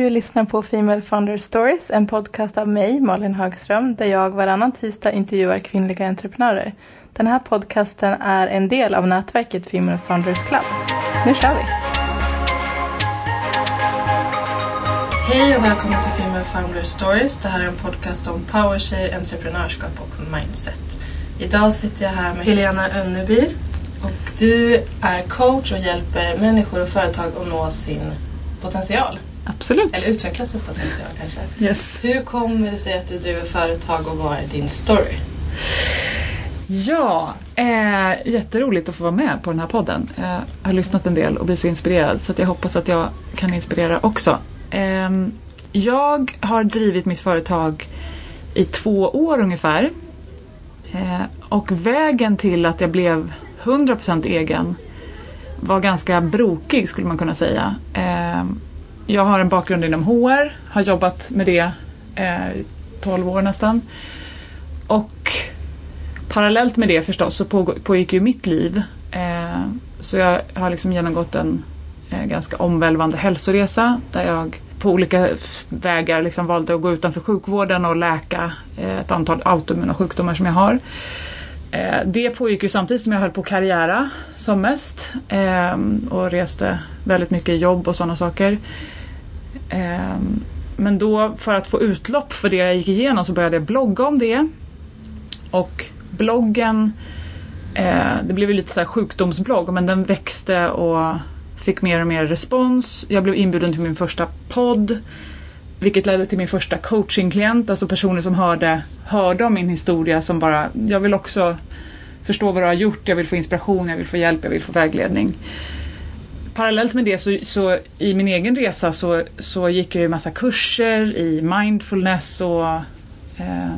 Du lyssnar på Female Founder Stories, en podcast av mig, Malin Högström, där jag varannan tisdag intervjuar kvinnliga entreprenörer. Den här podcasten är en del av nätverket Female Founders Club. Nu kör vi! Hej och välkommen till Female Founder Stories. Det här är en podcast om powertjejer, entreprenörskap och mindset. Idag sitter jag här med Helena Önneby och du är coach och hjälper människor och företag att nå sin potential. Absolut. Eller utveckla sin potential kanske. Yes. Hur kommer det sig att du driver företag och vad är din story? Ja, eh, jätteroligt att få vara med på den här podden. Eh, jag har lyssnat en del och blivit så inspirerad så jag hoppas att jag kan inspirera också. Eh, jag har drivit mitt företag i två år ungefär. Eh, och vägen till att jag blev 100% egen var ganska brokig skulle man kunna säga. Jag har en bakgrund inom HR, har jobbat med det eh, 12 år nästan. Och parallellt med det förstås så pågick ju mitt liv. Eh, så jag har liksom genomgått en eh, ganska omvälvande hälsoresa där jag på olika vägar liksom valde att gå utanför sjukvården och läka eh, ett antal autoimmuna sjukdomar som jag har. Eh, det pågick ju samtidigt som jag höll på att karriära som mest eh, och reste väldigt mycket jobb och sådana saker. Ehm, men då för att få utlopp för det jag gick igenom så började jag blogga om det. Och bloggen, eh, det blev ju lite så här sjukdomsblogg men den växte och fick mer och mer respons. Jag blev inbjuden till min första podd. Vilket ledde till min första coachingklient, alltså personer som hörde, hörde om min historia som bara, jag vill också förstå vad du har gjort, jag vill få inspiration, jag vill få hjälp, jag vill få vägledning parallellt med det så, så, i min egen resa så, så gick jag ju massa kurser i mindfulness och eh,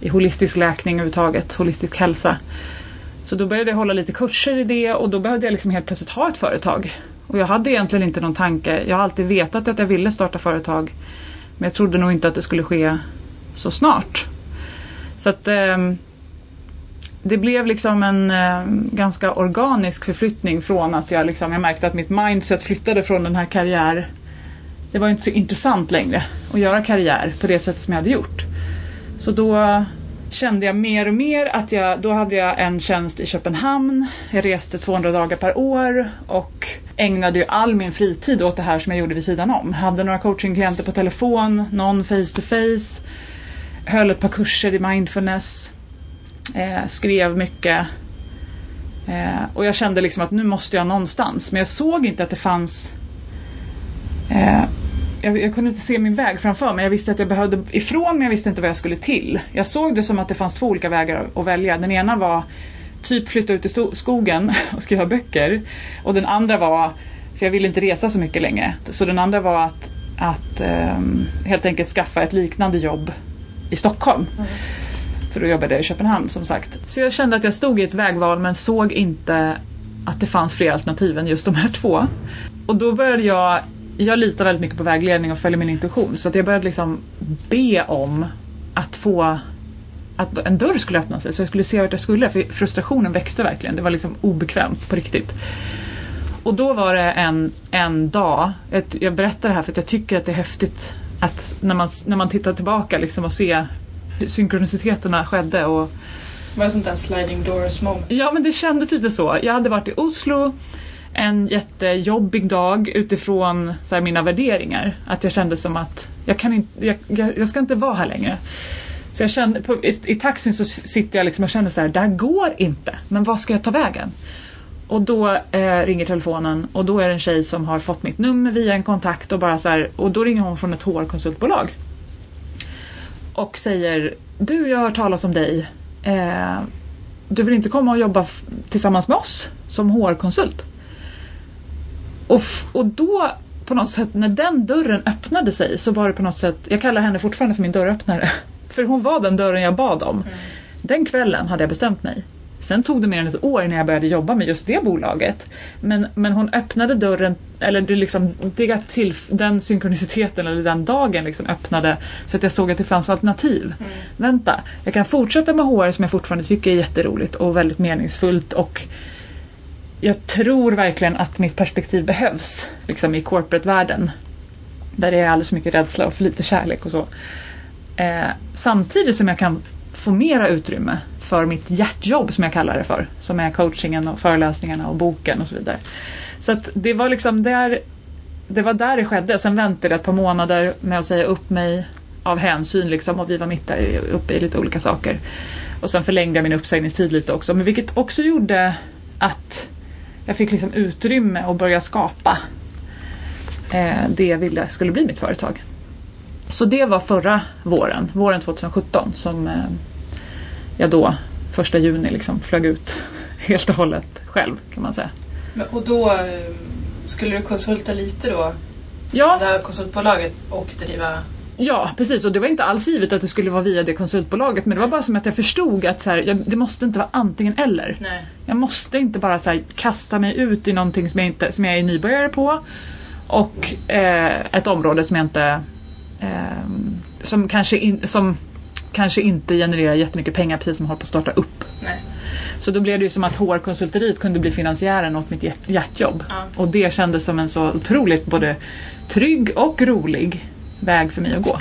i holistisk läkning överhuvudtaget, holistisk hälsa. Så då började jag hålla lite kurser i det och då behövde jag liksom helt plötsligt ha ett företag. Och jag hade egentligen inte någon tanke, jag har alltid vetat att jag ville starta företag men jag trodde nog inte att det skulle ske så snart. Så att eh, det blev liksom en eh, ganska organisk förflyttning från att jag, liksom, jag märkte att mitt mindset flyttade från den här karriär... Det var inte så intressant längre att göra karriär på det sättet som jag hade gjort. Så då kände jag mer och mer att jag, då hade jag en tjänst i Köpenhamn. Jag reste 200 dagar per år och ägnade ju all min fritid åt det här som jag gjorde vid sidan om. Hade några coachingklienter på telefon, någon face to face, höll ett par kurser i mindfulness Eh, skrev mycket. Eh, och jag kände liksom att nu måste jag någonstans. Men jag såg inte att det fanns... Eh, jag, jag, kunde inte se min väg framför mig. Jag visste att jag behövde ifrån men jag visste inte vad jag skulle till. Jag såg det som att det fanns två olika vägar att välja. Den ena var typ flytta ut i skogen och skriva böcker. Och den andra var, för jag ville inte resa så mycket längre. Så den andra var att, att ehm, helt enkelt skaffa ett liknande jobb i Stockholm. Mm. För då jobbade jag i Köpenhamn som sagt. Så jag kände att jag stod i ett vägval men såg inte att det fanns fler alternativ än just de här två. Och då började jag, jag litar väldigt mycket på vägledning och följer min intuition så att jag började liksom be om att få att en dörr skulle öppna sig så jag skulle se vart jag skulle för frustrationen växte verkligen. Det var liksom obekvämt på riktigt. Och då var det en, en dag, jag berättar det här för att jag tycker att det är häftigt att när man, när man tittar tillbaka liksom och ser synkroniciteterna skedde. Och... Var det sånt där sliding doors moment? Ja men det kändes lite så. Jag hade varit i Oslo en jättejobbig dag utifrån så här, mina värderingar. Att jag kände som att jag, kan inte, jag, jag, jag ska inte vara här längre. Så jag kände, på, i, i, taxin så sitter jag liksom och känner så här, det här går inte. Men vad ska jag ta vägen? Och då eh, ringer telefonen och då är det en tjej som har fått mitt nummer via en kontakt och bara så här, och då ringer hon från ett HR-konsultbolag och säger Du, jag har hört talas om dig. Eh, du vill inte komma och jobba tillsammans med oss som HR-konsult? Och, och då på något sätt när den dörren öppnade sig så var det på något sätt, jag kallar henne fortfarande för min dörröppnare. För hon var den dörren jag bad om. Mm. Den kvällen hade jag bestämt mig. Sen tog det mer än ett år innan jag började jobba med just det bolaget. Men, men hon öppnade dörren, eller det liksom, det till, den synkroniciteten eller den dagen liksom öppnade så att jag såg att det fanns alternativ. Mm. Vänta, jag kan fortsätta med HR som jag fortfarande tycker är jätteroligt och väldigt meningsfullt och jag tror verkligen att mitt perspektiv behövs liksom i corporate-världen. Där det är alldeles för mycket rädsla och för lite kärlek och så. Eh, samtidigt som jag kan få mera utrymme för mitt hjärtjobb som jag kallar det för. Som är coachingen och föreläsningarna och boken och så vidare. Så att det var liksom där det var där det skedde. Sen väntade jag ett par månader med att säga upp mig av hänsyn liksom och vi var mitt där uppe i lite olika saker. Och sen förlängde jag min uppsägningstid lite också, men vilket också gjorde att jag fick liksom utrymme att börja skapa eh, det jag ville skulle bli mitt företag. Så det var förra våren, våren 2017, som eh, jag då första juni liksom flög ut helt och hållet själv kan man säga. Men, och då eh, skulle du konsulta lite då? Ja. Det här konsultbolaget och driva Ja, precis. Och det var inte alls givet att det skulle vara via det konsultbolaget. Men det var bara som att jag förstod att så här, jag, det måste inte vara antingen eller. Nej. Jag måste inte bara så här, kasta mig ut i någonting som jag, inte, som jag är nybörjare på. Och eh, ett område som jag inte... Eh, som, kanske in, som kanske inte genererar jättemycket pengar precis som jag håller på att starta upp. Nej. Så då blev det ju som att HR-konsulteriet kunde bli finansiären åt mitt hjärt- hjärtjobb. Ja. Och det kändes som en så otroligt både trygg och rolig väg för mig att gå.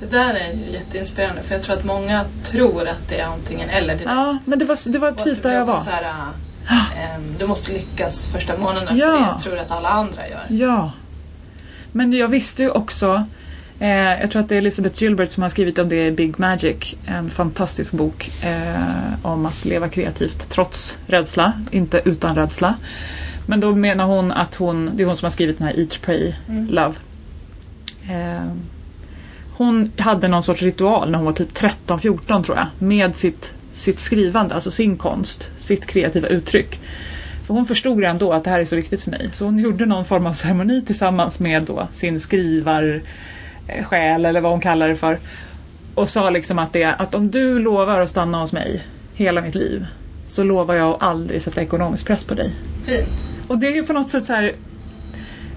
Det där är ju jätteinspirerande för jag tror att många tror att det är antingen eller direkt. Ja, men det var, det var precis där jag var. Så här, äh, du måste lyckas första månaden Ja. för det tror att alla andra gör. Ja. Men jag visste ju också eh, jag tror att det är Elizabeth Gilbert som har skrivit om det i Big Magic. En fantastisk bok eh, om att leva kreativt trots rädsla, inte utan rädsla. Men då menar hon att hon, det är hon som har skrivit den här Eat, Pray, Mm. Love. Eh, hon hade någon sorts ritual när hon var typ 13-14 tror jag. Med sitt, sitt skrivande, alltså sin konst, sitt kreativa uttryck. För hon förstod redan då att det här är så viktigt för mig. Så hon gjorde någon form av ceremoni tillsammans med då sin skrivar själ eller vad hon kallar det för. Och sa liksom att, det, att om du lovar att stanna hos mig hela mitt liv så lovar jag att aldrig sätta ekonomisk press på dig. Fint. Och det är ju på något sätt så här.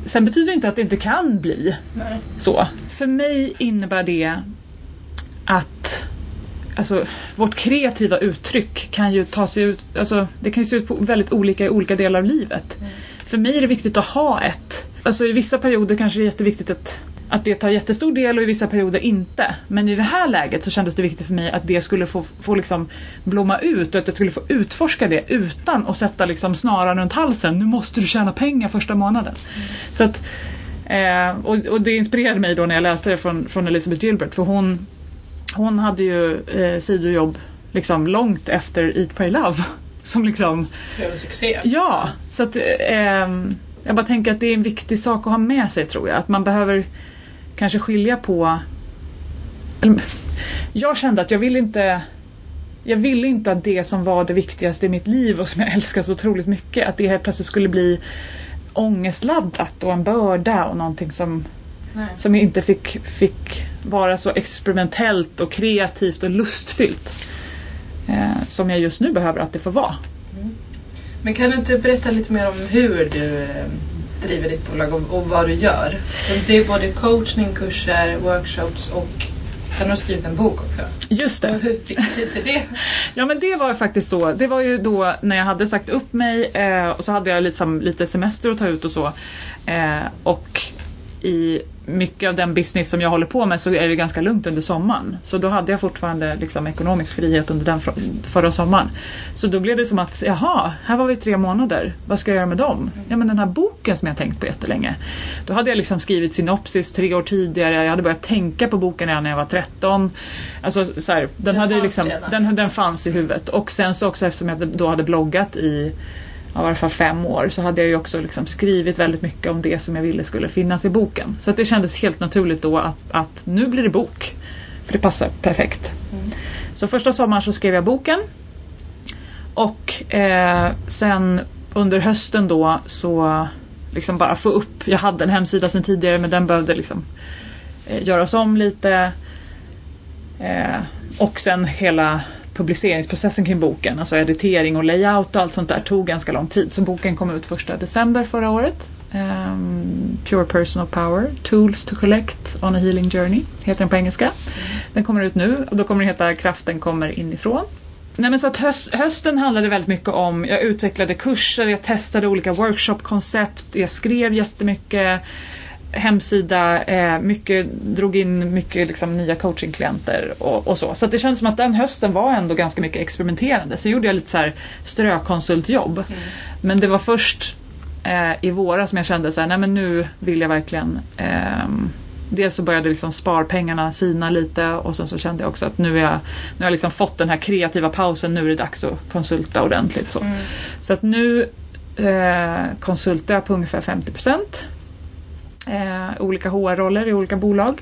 Sen betyder det inte att det inte kan bli Nej. så. För mig innebär det att alltså, vårt kreativa uttryck kan ju ta sig ut, alltså, det kan ju se ut på väldigt olika i olika delar av livet. För mig är det viktigt att ha ett, alltså i vissa perioder kanske det är jätteviktigt att att det tar jättestor del och i vissa perioder inte. Men i det här läget så kändes det viktigt för mig att det skulle få, få liksom blomma ut och att jag skulle få utforska det utan att sätta liksom snaran runt halsen. Nu måste du tjäna pengar första månaden. Så att, eh, och, och det inspirerade mig då när jag läste det från, från Elizabeth Gilbert för hon, hon hade ju eh, sidojobb liksom långt efter Eat, Pray, Love. Som liksom, blev en succé. ja, så att ehm, jag bara tänker att det är en viktig sak att ha med sig tror jag. Att man behöver kanske skilja på... Jag kände att jag ville inte... Jag ville inte att det som var det viktigaste i mitt liv och som jag älskar så otroligt mycket, att det helt plötsligt skulle bli ångestladdat och en börda och någonting som, Nej. som inte fick, fick vara så experimentellt och kreativt och lustfyllt. Eh, som jag just nu behöver att det får vara. Men kan du inte berätta lite mer om hur du eh, driver ditt bolag och, och vad du gör? Så det är både coachning, kurser, workshops och sen har du skrivit en bok också. Just det. Och hur fick du tid till det? Ja men det var faktiskt så. Det var ju då när jag hade sagt upp mig eh, och så hade jag liksom, lite semester att ta ut och så. Eh, och i mycket av den business som jag håller på med så är det ganska lugnt under sommaren. Så då hade jag fortfarande liksom ekonomisk frihet under den förra sommaren. Så då blev det som att, jaha, här var vi tre månader. Vad ska jag göra med dem? Ja men den här boken som jag tänkt på jättelänge. Då hade jag liksom skrivit synopsis tre år tidigare. Jag hade börjat tänka på boken redan när jag var 13. Alltså så här, den, Den hade fanns liksom, den, den fanns i huvudet. Och sen så också eftersom jag då hade bloggat i ja, i alla fall fem år så hade jag ju också liksom skrivit väldigt mycket om det som jag ville skulle finnas i boken. Så det kändes helt naturligt då att, att nu blir det bok. För det passar perfekt. Så första sommaren så skrev jag boken. Och eh, sen under hösten då så liksom bara få upp, jag hade en hemsida sedan tidigare men den behövde liksom eh, göras om lite. Eh, och sen hela publiceringsprocessen kring boken, alltså editering och layout och allt sånt där tog ganska lång tid. Så boken kom ut första december förra året. Um, Pure Personal Power, Tools to Collect on a Healing Journey, heter den på engelska. Den kommer ut nu och då kommer den heta Kraften kommer inifrån. Nej, men så att höst, hösten handlade väldigt mycket om, jag utvecklade kurser, jag testade olika workshopkoncept, jag skrev jättemycket hemsida, eh, mycket, drog in mycket liksom, nya coachingklienter och, och så. Så det kändes som att den hösten var ändå ganska mycket experimenterande. Så gjorde jag lite så här strökonsultjobb. Mm. Men det var först eh, i våras som jag kände så här, nej men nu vill jag verkligen eh, Dels så började liksom sparpengarna sina lite och sen så kände jag också att nu, är jag, nu har jag liksom fått den här kreativa pausen, nu är det dags att konsulta ordentligt. Så, mm. så att nu eh, konsultar jag på ungefär 50 procent. Eh, olika HR-roller i olika bolag.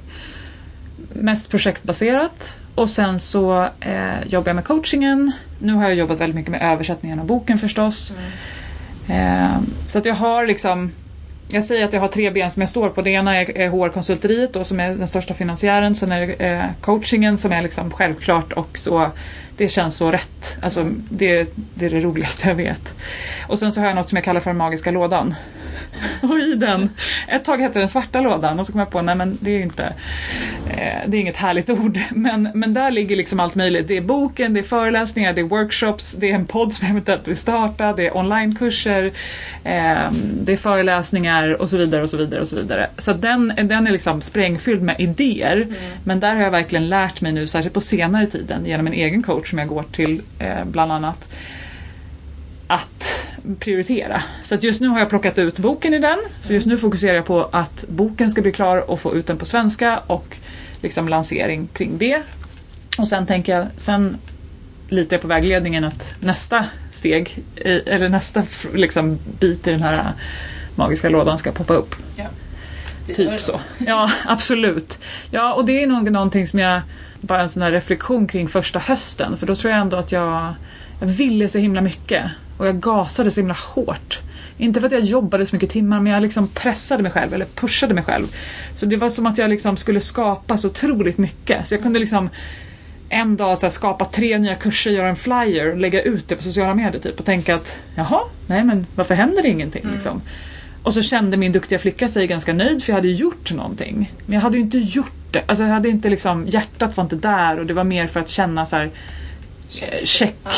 Mest projektbaserat. Och sen så eh, jobbar jag med coachingen. Nu har jag jobbat väldigt mycket med översättningen av boken förstås. Mm. Eh, så att jag har liksom jag säger att jag har tre ben som jag står på. Det ena är HR-konsulteriet då, som är den största finansiären. Sen är det eh, coachingen som är liksom självklart och så det känns så rätt. Alltså, det, det är det roligaste jag vet. Och sen så har jag något som jag kallar för den magiska lådan. Och i den, ett tag hette den svarta lådan och så kom jag på, nej men det är inte, eh, det är inget härligt ord. Men, men där ligger liksom allt möjligt. Det är boken, det är föreläsningar, det är workshops, det är en podd som jag eventuellt vill starta, det är onlinekurser, eh, det är föreläsningar och så vidare och så vidare och så vidare. Så den, den är liksom sprängfylld med idéer. Mm. Men där har jag verkligen lärt mig nu, särskilt på senare tiden, genom en egen coach som jag går till eh, bland annat att prioritera. Så att just nu har jag plockat ut boken i den. Så just nu fokuserar jag på att boken ska bli klar och få ut den på svenska och liksom lansering kring det. Och sen tänker jag, sen litar jag på vägledningen att nästa steg, eller nästa liksom bit i den här magiska lådan ska poppa upp. Ja. Typ så. Ja, absolut. Ja, och det är nog någonting som jag, bara en sån här reflektion kring första hösten. För då tror jag ändå att jag, jag ville så himla mycket. Och jag gasade så himla hårt. Inte för att jag jobbade så mycket timmar men jag liksom pressade mig själv eller pushade mig själv. Så det var som att jag liksom skulle skapa så otroligt mycket. Så jag kunde liksom en dag så här, skapa tre nya kurser, göra en flyer och lägga ut det på sociala medier typ och tänka att jaha, nej men varför händer det ingenting mm. liksom? Och så kände min duktiga flicka sig ganska nöjd för jag hade gjort någonting. Men jag hade ju inte gjort det. Alltså jag hade inte liksom, hjärtat var inte där och det var mer för att känna så här, check, check ja.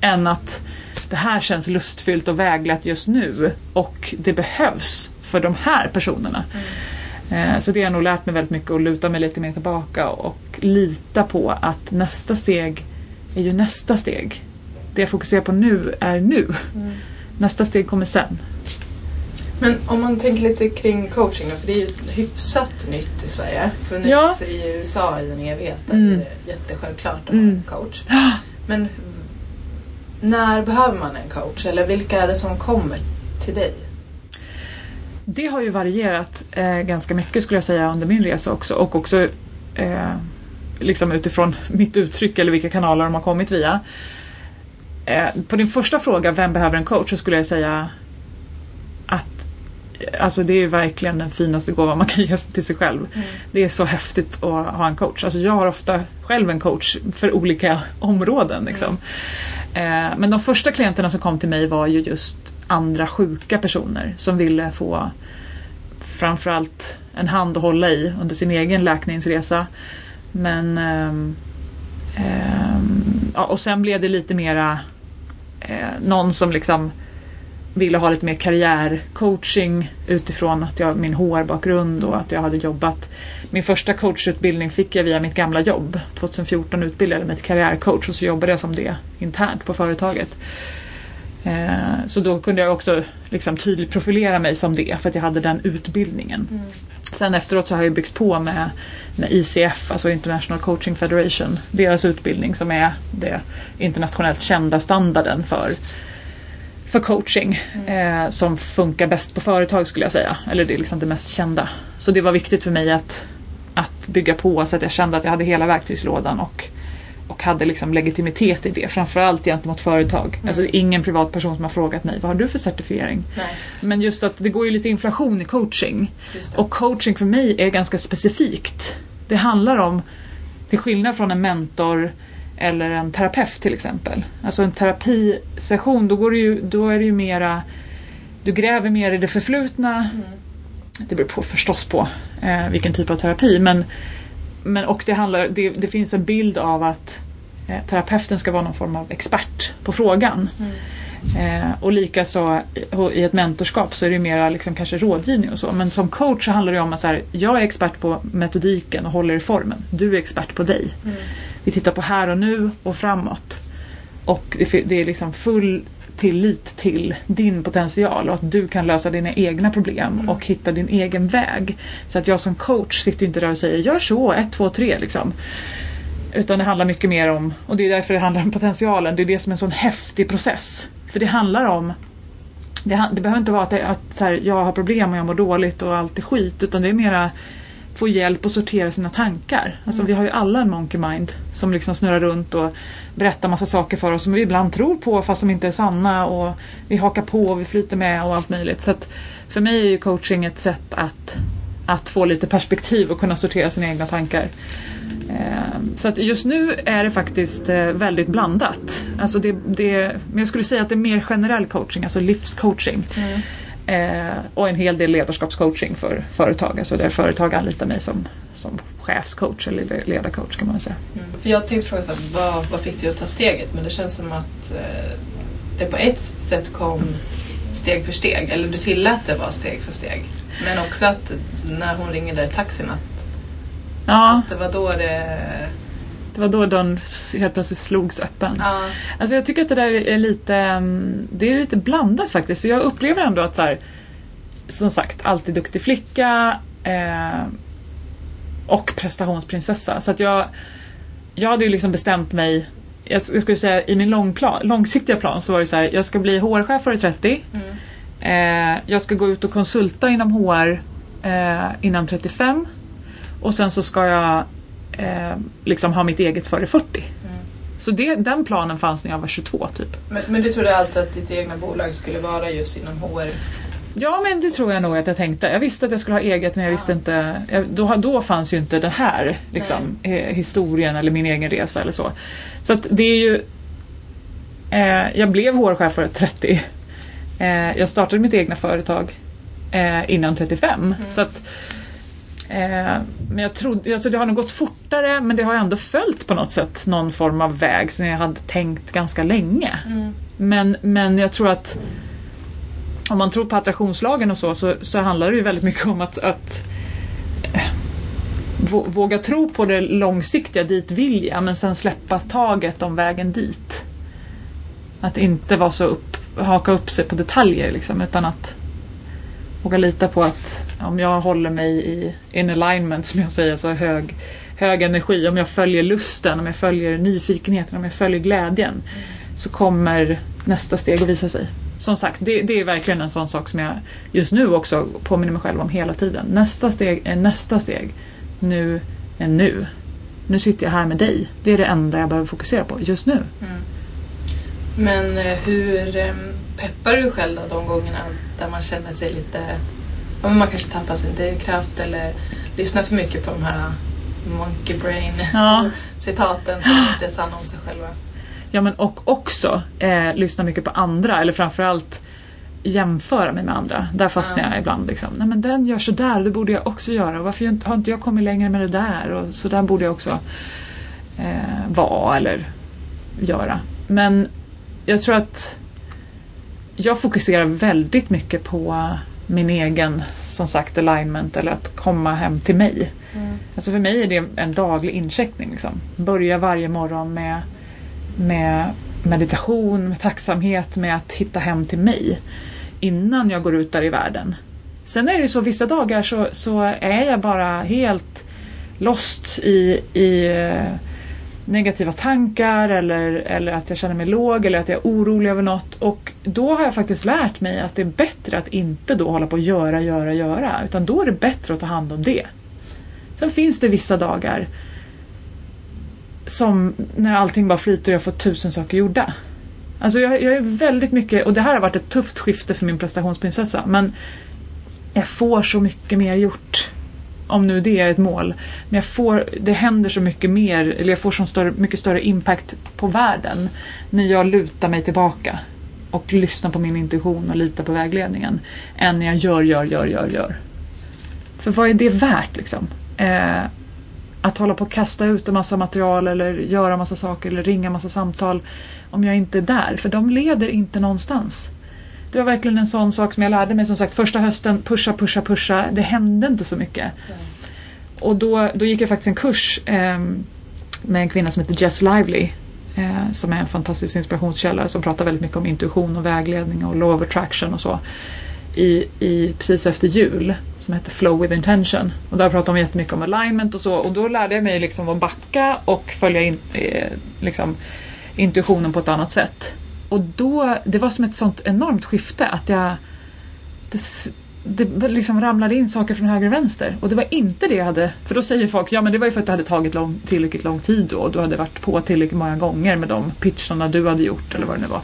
än att det här känns lustfyllt och väglett just nu och det behövs för de här personerna. Mm. Så det har jag nog lärt mig väldigt mycket att luta mig lite mer tillbaka och lita på att nästa steg är ju nästa steg. Det jag fokuserar på nu är nu. Mm. Nästa steg kommer sen. Men om man tänker lite kring coaching då, för det är ju hyfsat nytt i Sverige. Funnits ja. i USA i en evighet, mm. det är jättesjälvklart att mm. ha en coach. Men när behöver man en coach eller vilka är det som kommer till dig? Det har ju varierat eh, ganska mycket skulle jag säga under min resa också och också eh, liksom utifrån mitt uttryck eller vilka kanaler de har kommit via. Eh, på din första fråga, vem behöver en coach, så skulle jag säga att Alltså det är verkligen den finaste gåvan man kan ge till sig själv. Mm. Det är så häftigt att ha en coach. Alltså jag har ofta själv en coach för olika områden. Liksom. Mm. Eh, men de första klienterna som kom till mig var ju just andra sjuka personer som ville få framförallt en hand att hålla i under sin egen läkningsresa. Men ähm, ähm, ja, och sen blev det lite mera äh, någon som liksom ville ha lite mer karriärcoaching utifrån att jag, min HR-bakgrund och att jag hade jobbat. Min första coachutbildning fick jag via mitt gamla jobb. 2014 utbildade jag mig till karriärcoach och så jobbade jag som det internt på företaget. Eh, så då kunde jag också liksom tydligt profilera mig som det för att jag hade den utbildningen. Mm. Sen efteråt så har jag byggt på med, med ICF, alltså International Coaching Federation, deras utbildning som är det internationellt kända standarden för för coaching mm. eh, som funkar bäst på företag skulle jag säga. Eller det är liksom det mest kända. Så det var viktigt för mig att, att bygga på så att jag kände att jag hade hela verktygslådan och, och hade liksom legitimitet i det. Framförallt gentemot företag. Mm. Alltså ingen privatperson som har frågat mig vad har du för certifiering? Nej. Men just att det går ju lite inflation i coaching. Och coaching för mig är ganska specifikt. Det handlar om, till skillnad från en mentor eller en terapeut till exempel. Alltså en terapisession, då, går det ju, då är det ju mera, du gräver mer i det förflutna. Mm. Det beror på, förstås på eh, vilken typ av terapi. Men, men, och det, handlar, det, det finns en bild av att eh, terapeuten ska vara någon form av expert på frågan. Mm. Eh, och likaså i ett mentorskap så är det mer liksom kanske rådgivning och så. Men som coach så handlar det om att så här, jag är expert på metodiken och håller i formen. Du är expert på dig. Mm. Vi tittar på här och nu och framåt. Och det är liksom full tillit till din potential och att du kan lösa dina egna problem Mm. och hitta din egen väg. Så att jag som coach sitter inte där och säger gör så, ett, två, tre liksom. Utan det handlar mycket mer om, och det är därför det handlar om potentialen, det är det som är en sån häftig process. För det handlar om det, det behöver inte vara att, det, att så här, jag har problem och jag mår dåligt och allt är skit utan det är mera få hjälp att sortera sina tankar. Alltså vi har ju alla en monkey mind som liksom snurrar runt och berättar massa saker för oss som vi ibland tror på fast som inte är sanna och vi hakar på och vi flyter med och allt möjligt. Så för mig är ju coaching ett sätt att, att få lite perspektiv och kunna sortera sina egna tankar. Eh, Så att just nu är det faktiskt eh, väldigt blandat. Alltså det, det, men jag skulle säga att det är mer generell coaching, alltså livscoaching. Mm. Eh, och en hel del ledarskapscoaching för företag. Alltså där företag anlitar mig som, som chefscoach eller ledarcoach kan man säga. Mm. För jag tänkte fråga så här, vad, vad fick dig att ta steget? Men det känns som att eh, det på ett sätt kom steg för steg. Eller du tillät det vara steg för steg. Men också att när hon ringer där i taxin att, Ja, att det var då det... det var då dörren helt plötsligt slogs öppen. Ja, Alltså jag tycker att det där är lite, mm, det är lite blandat faktiskt. För jag upplever ändå att så här, som sagt, alltid duktig flicka eh, och prestationsprinsessa. Så att jag, jag hade ju liksom bestämt mig, jag, jag skulle säga i min långplan, långsiktiga plan så var det så här, jag ska bli HR-chef före 30. mm, Eh, jag ska gå ut och konsulta inom HR eh, innan 35. Och sen så ska jag eh, liksom ha mitt eget före 40. mm. Så det, den planen fanns när jag var 22 typ. Men, men du trodde alltid att ditt egna bolag skulle vara just inom HR? Ja men det tror jag nog att jag tänkte. Jag visste att jag skulle ha eget men jag visste inte. jag- Då, då fanns ju inte den här liksom, eh, historien eller min egen resa eller så. Så att det är ju... Eh, jag blev HR-chef för 30. Eh, jag startade mitt egna företag eh, innan 35. Så att, eh, men jag trodde, alltså det har nog gått fortare men det har ändå följt på något sätt någon form av väg som jag hade tänkt ganska länge. Mm. Men, men jag tror att om man tror på attraktionslagen och så, så, så handlar det ju väldigt mycket om att, att eh, vå- våga tro på det långsiktiga, dit vill jag, men sen släppa taget om vägen dit. Att inte vara så upp, haka upp sig på detaljer liksom, utan att våga lita på att om jag håller mig i in alignment, som jag säger, så hög, hög energi, om jag följer lusten, om jag följer nyfikenheten, om jag följer glädjen, så kommer nästa steg att visa sig. Som sagt, det, det är verkligen en sån sak som jag just nu också påminner mig själv om hela tiden. Nästa steg är nästa steg. Nu är nu. Nu sitter jag här med dig. Det är det enda jag behöver fokusera på just nu. Mm. Men eh, hur eh, peppar du själv då de gångerna där man känner sig lite... ja, men Man kanske tappar sin drivkraft eller lyssnar för mycket på de här monkey brain Ja. citaten som inte är sanna om sig själva. Ja, men och också eh, lyssna mycket på andra, eller framförallt jämföra mig med andra. Där fastnar Ja. jag ibland. Liksom. Nej, men den gör så där, det borde jag också göra. Varför har inte jag kommit längre med det där? Och så där borde jag också eh, vara eller göra. Men jag tror att jag fokuserar väldigt mycket på min egen, som sagt, alignment eller att komma hem till mig. Mm. Alltså för mig är det en daglig incheckning. Liksom. Börja varje morgon med, med meditation, med tacksamhet, med att hitta hem till mig innan jag går ut där i världen. Sen är det ju så vissa dagar så, så är jag bara helt lost i, i negativa tankar eller, eller att jag känner mig låg eller att jag är orolig över något. Och då har jag faktiskt lärt mig att det är bättre att inte då hålla på att göra, göra, göra. Utan då är det bättre att ta hand om det. Sen finns det vissa dagar som när allting bara flyter och jag får tusen saker gjorda. Alltså jag, jag är väldigt mycket, och det här har varit ett tufft skifte för min prestationsprinsessa, men jag får så mycket mer gjort. Om nu det är ett mål. Men jag får, det händer så mycket mer, eller jag får så större, mycket större impact på världen när jag lutar mig tillbaka och lyssnar på min intuition och litar på vägledningen. Än när jag gör, gör, gör, gör, gör. För vad är det värt liksom? Eh, att hålla på och kasta ut en massa material eller göra massa saker eller ringa massa samtal om jag inte är där. För de leder inte någonstans. Det var verkligen en sån sak som jag lärde mig som sagt första hösten, pusha, pusha, pusha. Det hände inte så mycket. Och då, då gick jag faktiskt en kurs eh, med en kvinna som heter Jess Lively. Eh, som är en fantastisk inspirationskälla som pratar väldigt mycket om intuition och vägledning och law of attraction och så. I, i, precis efter jul som heter Flow with intention. Och där pratar de jättemycket om alignment och så och då lärde jag mig liksom att backa och följa in, eh, liksom, intuitionen på ett annat sätt. Och då, det var som ett sånt enormt skifte att jag det, det liksom ramlade in saker från höger och vänster. Och det var inte det jag hade, för då säger folk ja men det var ju för att det hade tagit lång, tillräckligt lång tid då och du hade varit på tillräckligt många gånger med de pitcharna du hade gjort eller vad det nu var.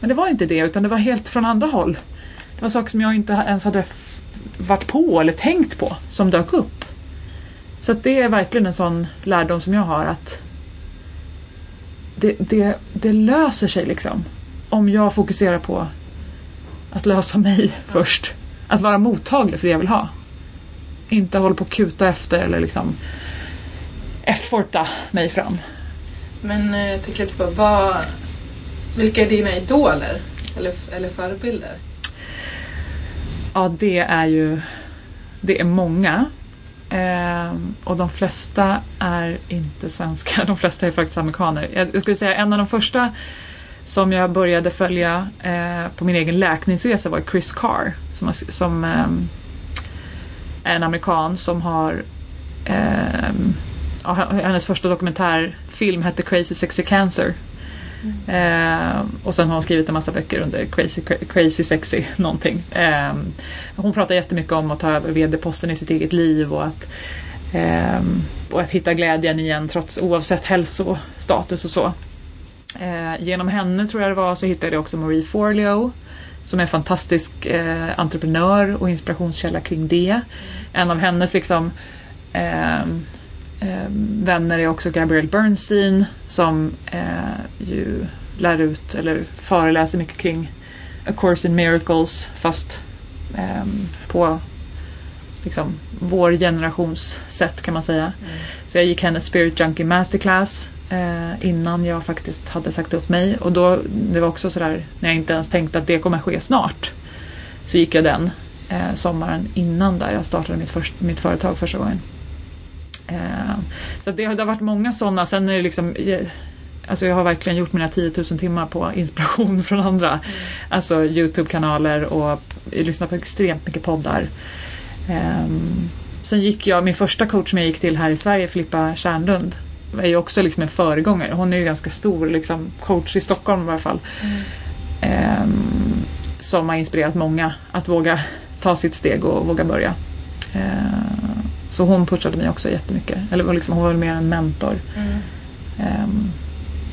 Men det var inte det utan det var helt från andra håll. Det var saker som jag inte ens hade varit på eller tänkt på som dök upp. Så det är verkligen en sån lärdom som jag har att det, det, det löser sig liksom. Om jag fokuserar på att lösa mig först. Att vara mottaglig för det jag vill ha. Inte hålla på och kuta efter eller liksom efforta mig fram. Men eh, jag tänker lite på vad, vilka är dina idoler? Eller, eller förebilder? Ja, det är ju det är många. Eh, och de flesta är inte svenskar, de flesta är faktiskt amerikaner. Jag skulle säga en av de första som jag började följa eh, på min egen läkningsresa var Chris Carr som, som eh, är en amerikan som har ehm, hennes första dokumentärfilm hette Crazy Sexy Cancer. Mm. Eh, och sen har hon skrivit en massa böcker under Crazy, crazy Sexy någonting. Eh, hon pratar jättemycket om att ta över vd-posten i sitt eget liv och att, eh, och att hitta glädjen igen trots oavsett hälsostatus och så. Eh, genom henne tror jag det var så hittade jag också Marie Forleo som är en fantastisk eh, entreprenör och inspirationskälla kring det. En av hennes liksom eh, vänner är också Gabrielle Bernstein som eh, ju lär ut eller föreläser mycket kring A Course in Miracles fast eh, på liksom, vår generations sätt kan man säga. Mm. Så jag gick hennes Spirit Junkie Masterclass eh, innan jag faktiskt hade sagt upp mig och då, det var också sådär när jag inte ens tänkte att det kommer ske snart. Så gick jag den eh, sommaren innan där jag startade mitt, först, mitt företag första gången. Eh, så det, det har varit många sådana. Sen är det liksom eh, Alltså jag har verkligen gjort mina 10 000 timmar på inspiration från andra. Mm. Alltså Youtube-kanaler och lyssnat på extremt mycket poddar. Um, sen gick jag, min första coach som jag gick till här i Sverige, Filippa Kärnlund, är ju också liksom en föregångare. Hon är ju ganska stor liksom, coach i Stockholm i alla fall. Mm. Um, som har inspirerat många att våga ta sitt steg och våga börja. Uh, så hon pushade mig också jättemycket. Eller liksom, hon var väl mer en mentor. Mm. Um,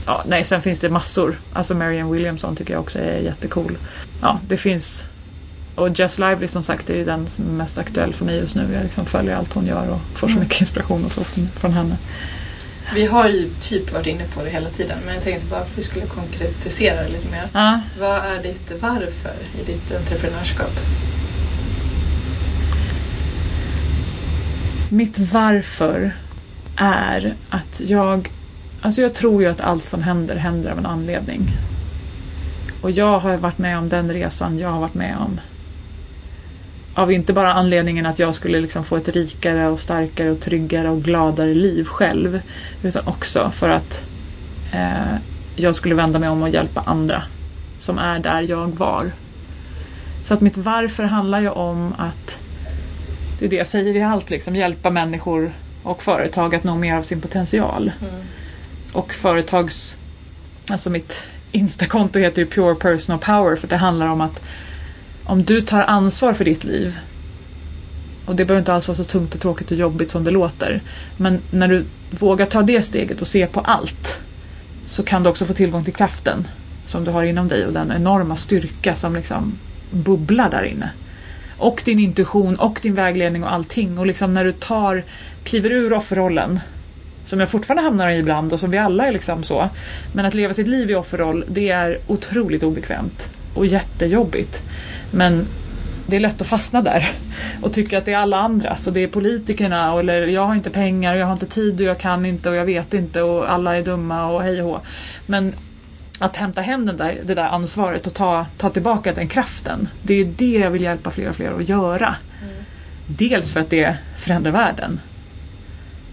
ja, nej, sen finns det massor. Alltså Marianne Williamson tycker jag också är jättecool. Ja, det finns och Jess Lively som sagt är den som är mest aktuell för mig just nu. Jag liksom följer allt hon gör och får så mm. mycket inspiration och så från, från henne. Vi har ju typ varit inne på det hela tiden men jag tänkte bara att vi skulle konkretisera det lite mer. Ja. Vad är ditt varför i ditt entreprenörskap? Mitt varför är att jag Alltså jag tror ju att allt som händer händer av en anledning. Och jag har varit med om den resan jag har varit med om. Av inte bara anledningen att jag skulle liksom få ett rikare och starkare och tryggare och gladare liv själv. Utan också för att eh, jag skulle vända mig om och hjälpa andra som är där jag var. Så att mitt varför handlar ju om att det är det jag säger i allt, liksom, hjälpa människor och företag att nå mer av sin potential. Mm. Och företags, alltså mitt Instakonto heter ju Pure Personal Power för det handlar om att om du tar ansvar för ditt liv och det behöver inte alls vara så tungt och tråkigt och jobbigt som det låter. Men när du vågar ta det steget och se på allt så kan du också få tillgång till kraften som du har inom dig och den enorma styrka som liksom bubblar där inne. Och din intuition och din vägledning och allting. Och liksom när du tar, kliver ur offerrollen som jag fortfarande hamnar i ibland och som vi alla är liksom så. Men att leva sitt liv i offerroll, det är otroligt obekvämt och jättejobbigt. Men det är lätt att fastna där och tycka att det är alla andras och det är politikerna eller jag har inte pengar och jag har inte tid och jag kan inte och jag vet inte och alla är dumma och hej och hå. Men att hämta hem den där, det där ansvaret och ta, ta tillbaka den kraften. Det är det jag vill hjälpa fler och fler att göra. Mm. Dels för att det förändrar världen.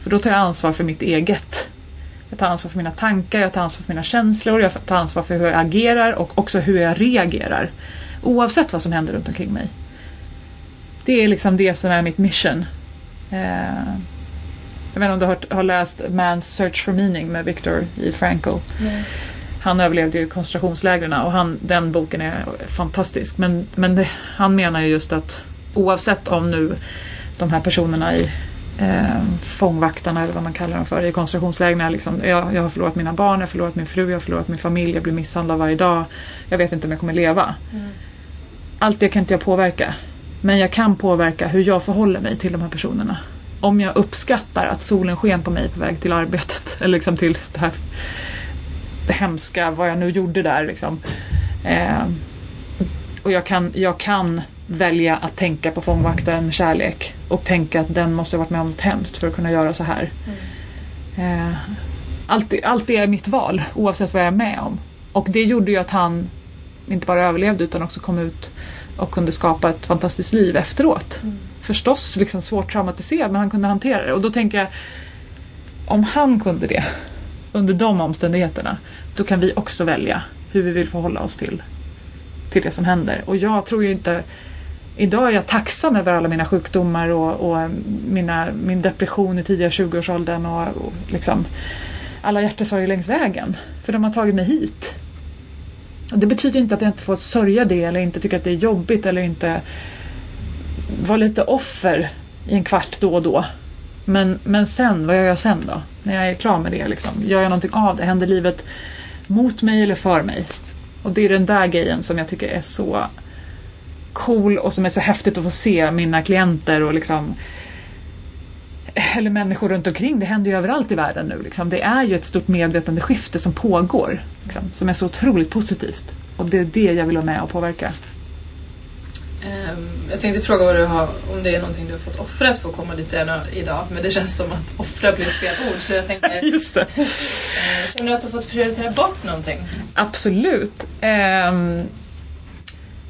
För då tar jag ansvar för mitt eget. Jag tar ansvar för mina tankar, jag tar ansvar för mina känslor, jag tar ansvar för hur jag agerar och också hur jag reagerar. Oavsett vad som händer runt omkring mig. Det är liksom det som är mitt mission. Eh, jag vet inte om du har, har läst Man's Search for Meaning med Viktor J. Frankl. Mm. Han överlevde ju koncentrationslägren och han, den boken är fantastisk. Men, men det, han menar ju just att oavsett om nu de här personerna i eh, fångvaktarna eller vad man kallar dem för i koncentrationslägren. Liksom, jag, jag har förlorat mina barn, jag har förlorat min fru, jag har förlorat min familj, jag blir misshandlad varje dag. Jag vet inte om jag kommer leva. Mm. Allt det kan inte jag påverka. Men jag kan påverka hur jag förhåller mig till de här personerna. Om jag uppskattar att solen sken på mig på väg till arbetet eller liksom till det här det hemska, vad jag nu gjorde där. Liksom. Eh, och jag kan, jag kan välja att tänka på fångvaktaren kärlek och tänka att den måste ha varit med om något hemskt för att kunna göra så här. Mm. Eh, allt, allt det är mitt val oavsett vad jag är med om. Och det gjorde ju att han inte bara överlevde utan också kom ut och kunde skapa ett fantastiskt liv efteråt. Mm. Förstås liksom svårt traumatiserad men han kunde hantera det och då tänker jag om han kunde det under de omständigheterna då kan vi också välja hur vi vill förhålla oss till, till det som händer. Och jag tror ju inte Idag är jag tacksam över alla mina sjukdomar och, och mina, min depression i tidiga 20-årsåldern och, och liksom alla hjärtesorger längs vägen. För de har tagit mig hit. Och det betyder inte att jag inte får sörja det eller inte tycka att det är jobbigt eller inte vara lite offer i en kvart då och då. Men, men sen, vad gör jag sen då? När jag är klar med det liksom. Gör jag någonting av det? Händer livet mot mig eller för mig? Och det är den där grejen som jag tycker är så cool och som är så häftigt att få se mina klienter och liksom eller människor runt omkring. Det händer ju överallt i världen nu. Liksom. Det är ju ett stort medvetandeskifte som pågår. Liksom, som är så otroligt positivt. Och det är det jag vill vara med och påverka. Um, jag tänkte fråga vad du har, om det är någonting du har fåt offret för att komma dit idag. Men det känns som att offra blir ett fel ord. Så jag tänkte, Just det. Uh, känner du att du har fått prioritera bort någonting? Absolut. Um,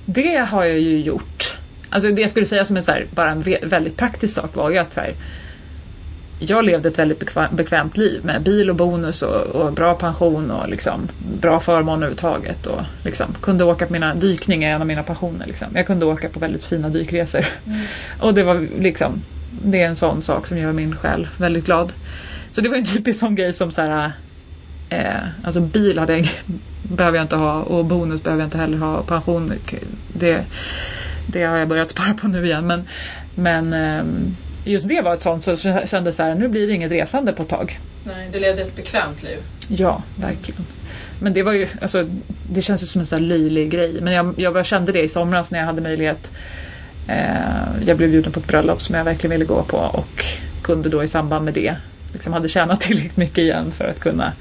det har jag ju gjort. Alltså det jag skulle säga som en så här, bara en väldigt praktisk sak var ju att så här, jag levde ett väldigt bekvämt liv med bil och bonus och, och bra pension och liksom, bra förmåner överhuvudtaget. Och liksom, kunde åka på mina, dykning är en av mina passioner. Liksom. Jag kunde åka på väldigt fina dykresor. Mm. Och det var liksom, det är en sån sak som gör min själ väldigt glad. Så det var en typisk sån grej som så här, eh, alltså bil hade jag, behöver jag inte ha och bonus behöver jag inte heller ha. Pension, det, det har jag börjat spara på nu igen. Men, men eh, just det var ett sånt så jag kände så här, nu blir det inget resande på ett tag. Nej, du levde ett bekvämt liv. Ja, verkligen. Men det var ju, alltså, det känns ju som en sån här löjlig grej. Men jag, jag kände det i somras när jag hade möjlighet. Eh, jag blev bjuden på ett bröllop som jag verkligen ville gå på och kunde då i samband med det liksom hade tjänat tillräckligt mycket igen för att kunna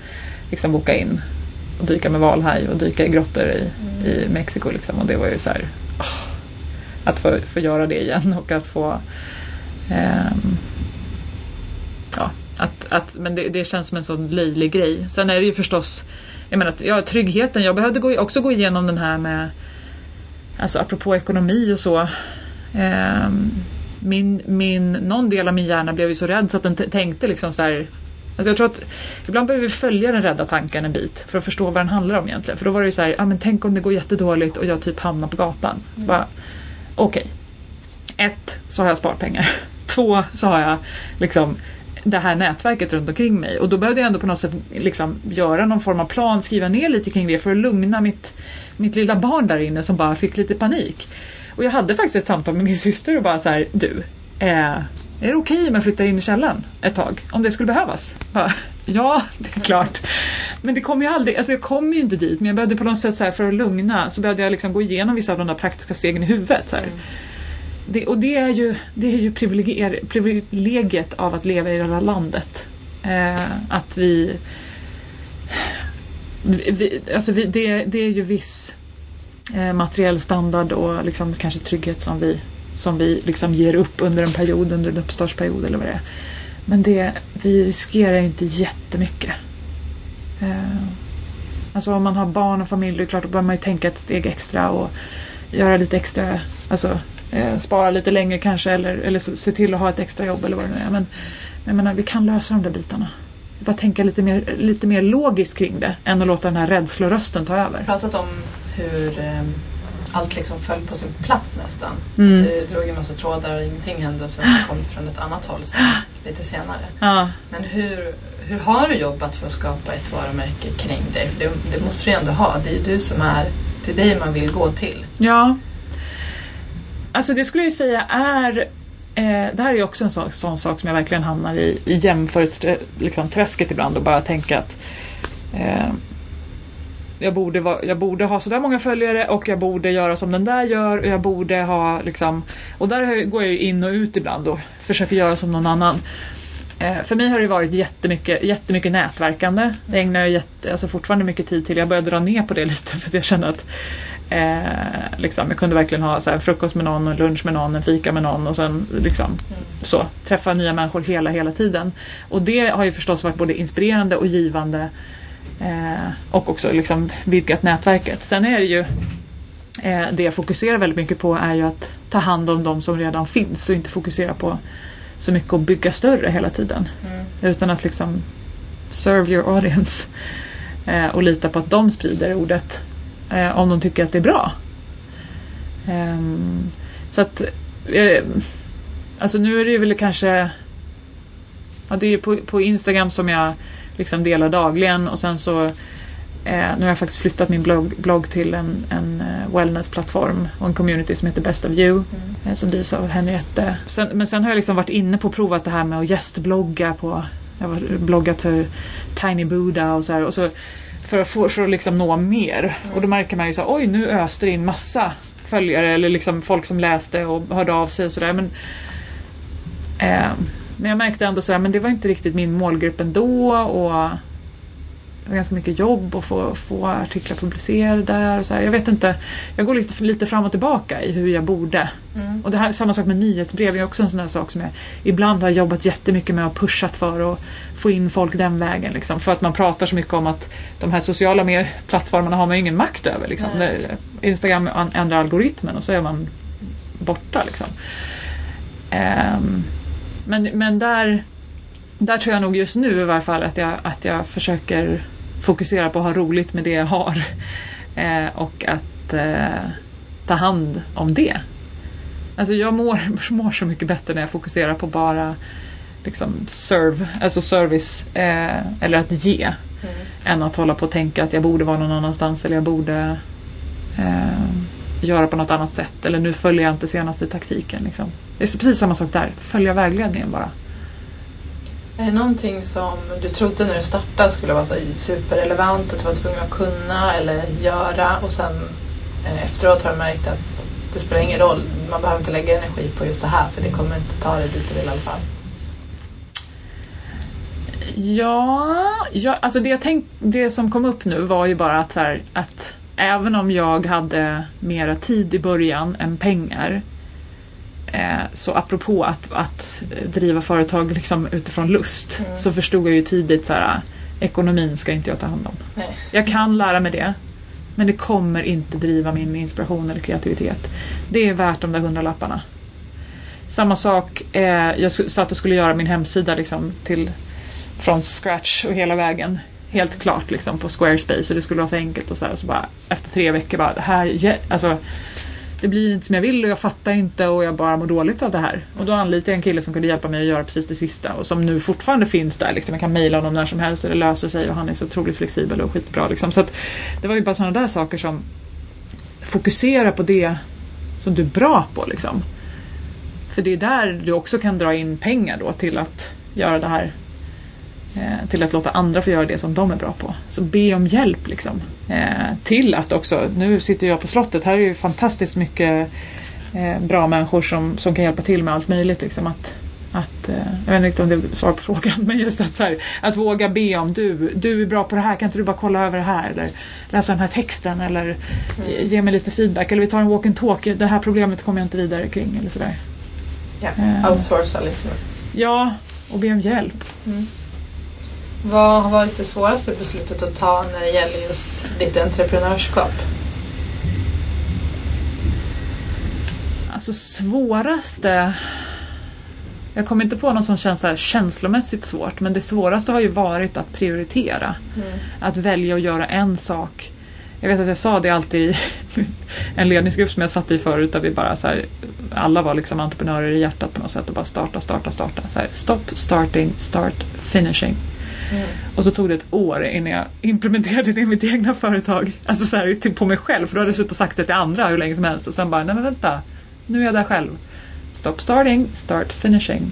liksom boka in och dyka med valhaj och dyka i grottor i, mm. i Mexiko. Liksom. Och det var ju så här, oh, att få, få göra det igen och att få Um, ja, att, att, men det, det, känns som en sån löjlig grej. Sen är det ju förstås, jag menar, ja, tryggheten. Jag behövde gå, också gå igenom den här med, alltså apropå ekonomi och så. Um, min, min, någon del av min hjärna blev ju så rädd så att den tänkte liksom så här, Alltså jag tror att ibland behöver vi följa den rädda tanken en bit för att förstå vad den handlar om egentligen. För då var det ju så här, ah, men tänk om det går jättedåligt och jag typ hamnar på gatan. Så mm. bara, okej. Okay. Ett, så har jag sparpengar. Två, så har jag liksom det här nätverket runt omkring mig och då behövde jag ändå på något sätt liksom göra någon form av plan, skriva ner lite kring det för att lugna mitt, mitt lilla barn där inne som bara fick lite panik. Och jag hade faktiskt ett samtal med min syster och bara så här, du, eh, är det okej okay om jag flyttar in i källaren ett tag? Om det skulle behövas? Bara, ja, det är klart. Men det kommer ju aldrig, alltså jag kommer ju inte dit men jag behövde på något sätt så här, för att lugna så behövde jag liksom gå igenom vissa av de där praktiska stegen i huvudet. Så mm det, och det är ju, det är ju privilegiet av att leva i det här landet. Eh, att vi... vi alltså vi, det, det är ju viss eh, materiell standard och liksom kanske trygghet som vi, som vi liksom ger upp under en period, under en uppstartsperiod eller vad det är. Men det, vi riskerar ju inte jättemycket. Eh, alltså om man har barn och familj, det är klart då behöver man ju tänka ett steg extra och göra lite extra, alltså eh, spara lite längre kanske eller, eller se till att ha ett extra jobb eller vad det nu är. Men jag menar, vi kan lösa de där bitarna. Bara tänka lite mer, lite mer logiskt kring det än att låta den här rädslorösten ta över. pratat om hur eh, allt liksom föll på sin plats nästan. Mm. Du drog en massa trådar och ingenting hände och sen så kom det från ett annat håll sen, lite senare. Ja, Men hur, hur har du jobbat för att skapa ett varumärke kring dig? För det, det måste du ju ändå ha. Det är ju du som är, det är dig man vill gå till. ja. Alltså det skulle jag säga är eh, det här är också en sån, sån sak som jag verkligen hamnar i, i jämförelseträsket liksom, ibland och bara tänka att eh, jag, borde va, jag borde ha sådär många följare och jag borde göra som den där gör och jag borde ha liksom och där går jag ju in och ut ibland och försöker göra som någon annan. Eh, för mig har det varit jättemycket, jättemycket nätverkande. Det ägnar jag jätte, alltså fortfarande mycket tid till. Jag börjar dra ner på det lite för att jag känner att eh, liksom, jag kunde verkligen ha så här, frukost med någon, lunch med någon, en fika med någon och sen liksom så, träffa nya människor hela, hela tiden. Och det har ju förstås varit både inspirerande och givande och också liksom vidgat nätverket. Sen är det ju eh, det jag fokuserar väldigt mycket på är ju att ta hand om de som redan finns och inte fokusera på så mycket att bygga större hela tiden. Mm. Utan att liksom serve your audience eh, och lita på att de sprider ordet eh, om de tycker att det är bra. Ehm, så att eh, alltså nu är det ju väl kanske ja, det är ju på, på Instagram som jag liksom delar dagligen och sen så eh, nu har jag faktiskt flyttat min blogg, blogg till en, en eh, wellness-plattform och en community som heter Best of You Mm. eh, som drivs av Henriette. Sen, men sen har jag liksom varit inne på och provat det här med att gästblogga på jag har bloggat för Tiny Buddha och så här. Och så för att, få, för att liksom nå mer. Och då märker man ju så här, oj nu öste det in massa följare eller liksom folk som läste och hörde av sig och sådär. Men, eh, men jag märkte ändå så här, men det var inte riktigt min målgrupp ändå. Och det var ganska mycket jobb att få, få artiklar publicerade där. Och så här. Jag vet inte, jag går lite, lite fram och tillbaka i hur jag borde. Mm. Och det här, samma sak med nyhetsbrev, det är också en sån där sak som jag ibland har jobbat jättemycket med och pushat för att få in folk den vägen. Liksom. För att man pratar så mycket om att de här sociala plattformarna har man ju ingen makt över. Liksom. Instagram ändrar algoritmen och så är man borta. Liksom. Ehm, men, men där, där tror jag nog just nu i varje fall att jag, att jag försöker fokusera på att ha roligt med det jag har. Eh, och att eh, ta hand om det. Alltså jag mår, mår så mycket bättre när jag fokuserar på bara liksom serve, alltså service eh, eller att ge. Mm. Än att hålla på och tänka att jag borde vara någon annanstans eller jag borde eh, göra på något annat sätt. Eller nu följer jag inte senaste taktiken. Liksom. Det är precis samma sak där. Följa vägledningen bara. Är det någonting som du trodde när du startade skulle vara så superrelevant, att du var tvungen att kunna eller göra och sen eh, efteråt har du märkt att det spelar ingen roll, man behöver inte lägga energi på just det här för det kommer inte ta dig dit du vill i alla fall. Ja, ja alltså det, jag tänk, det som kom upp nu var ju bara att, så här, att även om jag hade mera tid i början än pengar eh, så apropå att, att driva företag liksom utifrån lust Mm. så förstod jag ju tidigt så här, ekonomin ska inte jag ta hand om. Nej. Jag kan lära mig det men det kommer inte driva min inspiration eller kreativitet. Det är värt de där hundralapparna. Samma sak, eh, jag satt och skulle göra min hemsida liksom till från scratch och hela vägen. Helt klart liksom på Squarespace och det skulle vara så enkelt och så här. Och så bara efter tre veckor bara, det här, alltså det blir inte som jag vill och jag fattar inte och jag bara mår dåligt av det här. Och då anlitade jag en kille som kunde hjälpa mig att göra precis det sista och som nu fortfarande finns där. Liksom. Jag kan mejla honom när som helst och det löser sig och han är så otroligt flexibel och skitbra. Liksom. Så att det var ju bara sådana där saker som fokusera på det som du är bra på. Liksom. För det är där du också kan dra in pengar då till att göra det här till att låta andra få göra det som de är bra på. Så be om hjälp liksom. Eh, till att också, nu sitter jag på slottet, här är ju fantastiskt mycket eh, bra människor som, som kan hjälpa till med allt möjligt. Liksom, att, att eh, jag vet inte om det är svar på frågan, men just att, så här, att våga be om du, du är bra på det här, kan inte du bara kolla över det här? Eller läsa den här texten eller Mm. ge mig lite feedback. Eller vi tar en walk and talk, det här problemet kommer jag inte vidare kring. Eller sådär. Ja. Eh. Outsourca lite. Ja, och be om hjälp. Vad har varit det svåraste beslutet att ta när det gäller just ditt entreprenörskap? Alltså svåraste... Jag kommer inte på något som känns så här känslomässigt svårt men det svåraste har ju varit att prioritera. Att välja att göra en sak. Jag vet att jag sa det alltid i en ledningsgrupp som jag satt i förut där vi bara så här, alla var liksom entreprenörer i hjärtat på något sätt och bara starta, starta, starta. Så här, stop, starting, start, finishing. Mm. Och så tog det ett år innan jag implementerade det i mitt egna företag. Alltså så här, typ på mig själv för då hade jag suttit och sagt det till andra hur länge som helst och sen bara, nej men vänta, nu är jag där själv. Stop starting, start finishing.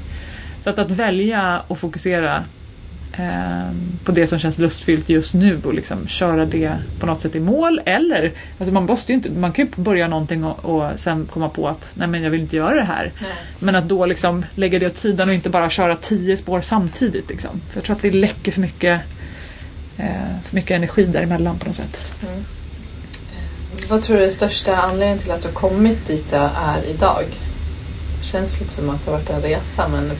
Så att, att välja och fokusera ehm, på det som känns lustfyllt just nu och liksom köra det på något sätt i mål eller, alltså man måste inte, man kan ju börja någonting och, och sen komma på att nej men jag vill inte göra det här. Nej. Men att då liksom lägga det åt sidan och inte bara köra tio spår samtidigt. Liksom. För jag tror att det läcker för mycket, eh, för mycket energi däremellan på något sätt. Vad tror du är största anledningen till att du har kommit dit du är idag? Det känns lite som att det har varit en resa men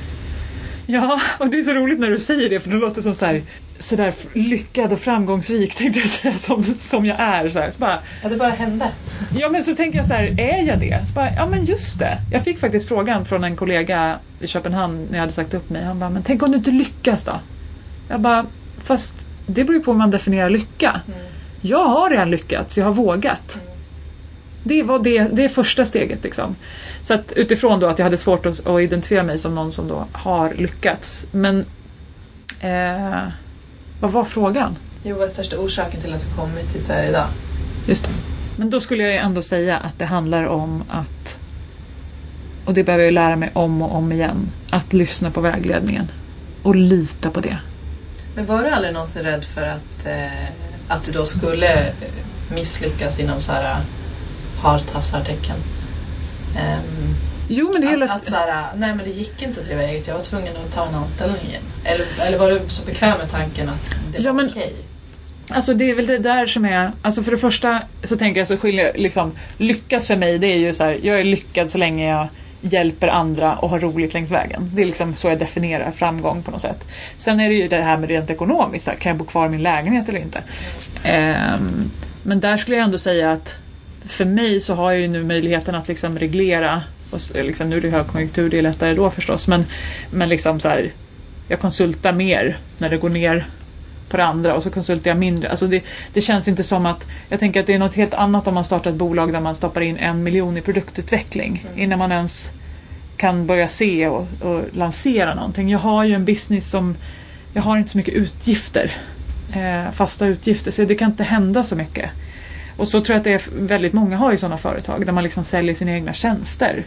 Ja, och det är så roligt när du säger det för det låter som så här, så där lyckad och framgångsrik tänkte jag säga som, som jag är. Så här. Så bara, ja, det bara hände. ja men så tänker jag så här, är jag det? Så bara, ja men just det. Jag fick faktiskt frågan från en kollega i Köpenhamn när jag hade sagt upp mig. Han bara, men tänk om du inte lyckas då? Jag bara, fast det beror ju på hur man definierar lycka. Jag har redan lyckats, jag har vågat. Det var det, det är första steget. Liksom. Så att utifrån då att jag hade svårt att, att identifiera mig som någon som då har lyckats. Men eh, vad var frågan? Jo, vad är största orsaken till att du kommit du är idag? Just det. Men då skulle jag ändå säga att det handlar om att, och det behöver jag ju lära mig om och om igen, att lyssna på vägledningen. Och lita på det. Men var du aldrig någonsin rädd för att, eh, att du då skulle misslyckas inom så här eh, hartassartecken? Ehm, Jo men det är hela... att, att så här, nej men det gick inte att driva eget, jag var tvungen att ta en anställning igen. Eller, eller var du så bekväm med tanken att det Ja, var men- okej? Alltså det är väl det där som är, alltså för det första så tänker jag så skiljer liksom, lyckas för mig det är ju så här, jag är lyckad så länge jag hjälper andra och har roligt längs vägen. Det är liksom så jag definierar framgång på något sätt. Sen är det ju det här med rent ekonomiskt, kan jag bo kvar i min lägenhet eller inte? Ehm, men där skulle jag ändå säga att för mig så har jag ju nu möjligheten att liksom reglera, och liksom, nu är det högkonjunktur, det är lättare då förstås, men, men liksom så här, jag konsultar mer när det går ner på det andra och så konsultar jag mindre. Alltså det, det känns inte som att... Jag tänker att det är något helt annat om man startar ett bolag där man stoppar in en miljon i produktutveckling innan man ens kan börja se och, och lansera någonting. Jag har ju en business som... Jag har inte så mycket utgifter. Eh, fasta utgifter, så det kan inte hända så mycket. Och så tror jag att det är väldigt många har ju sådana företag där man liksom säljer sina egna tjänster.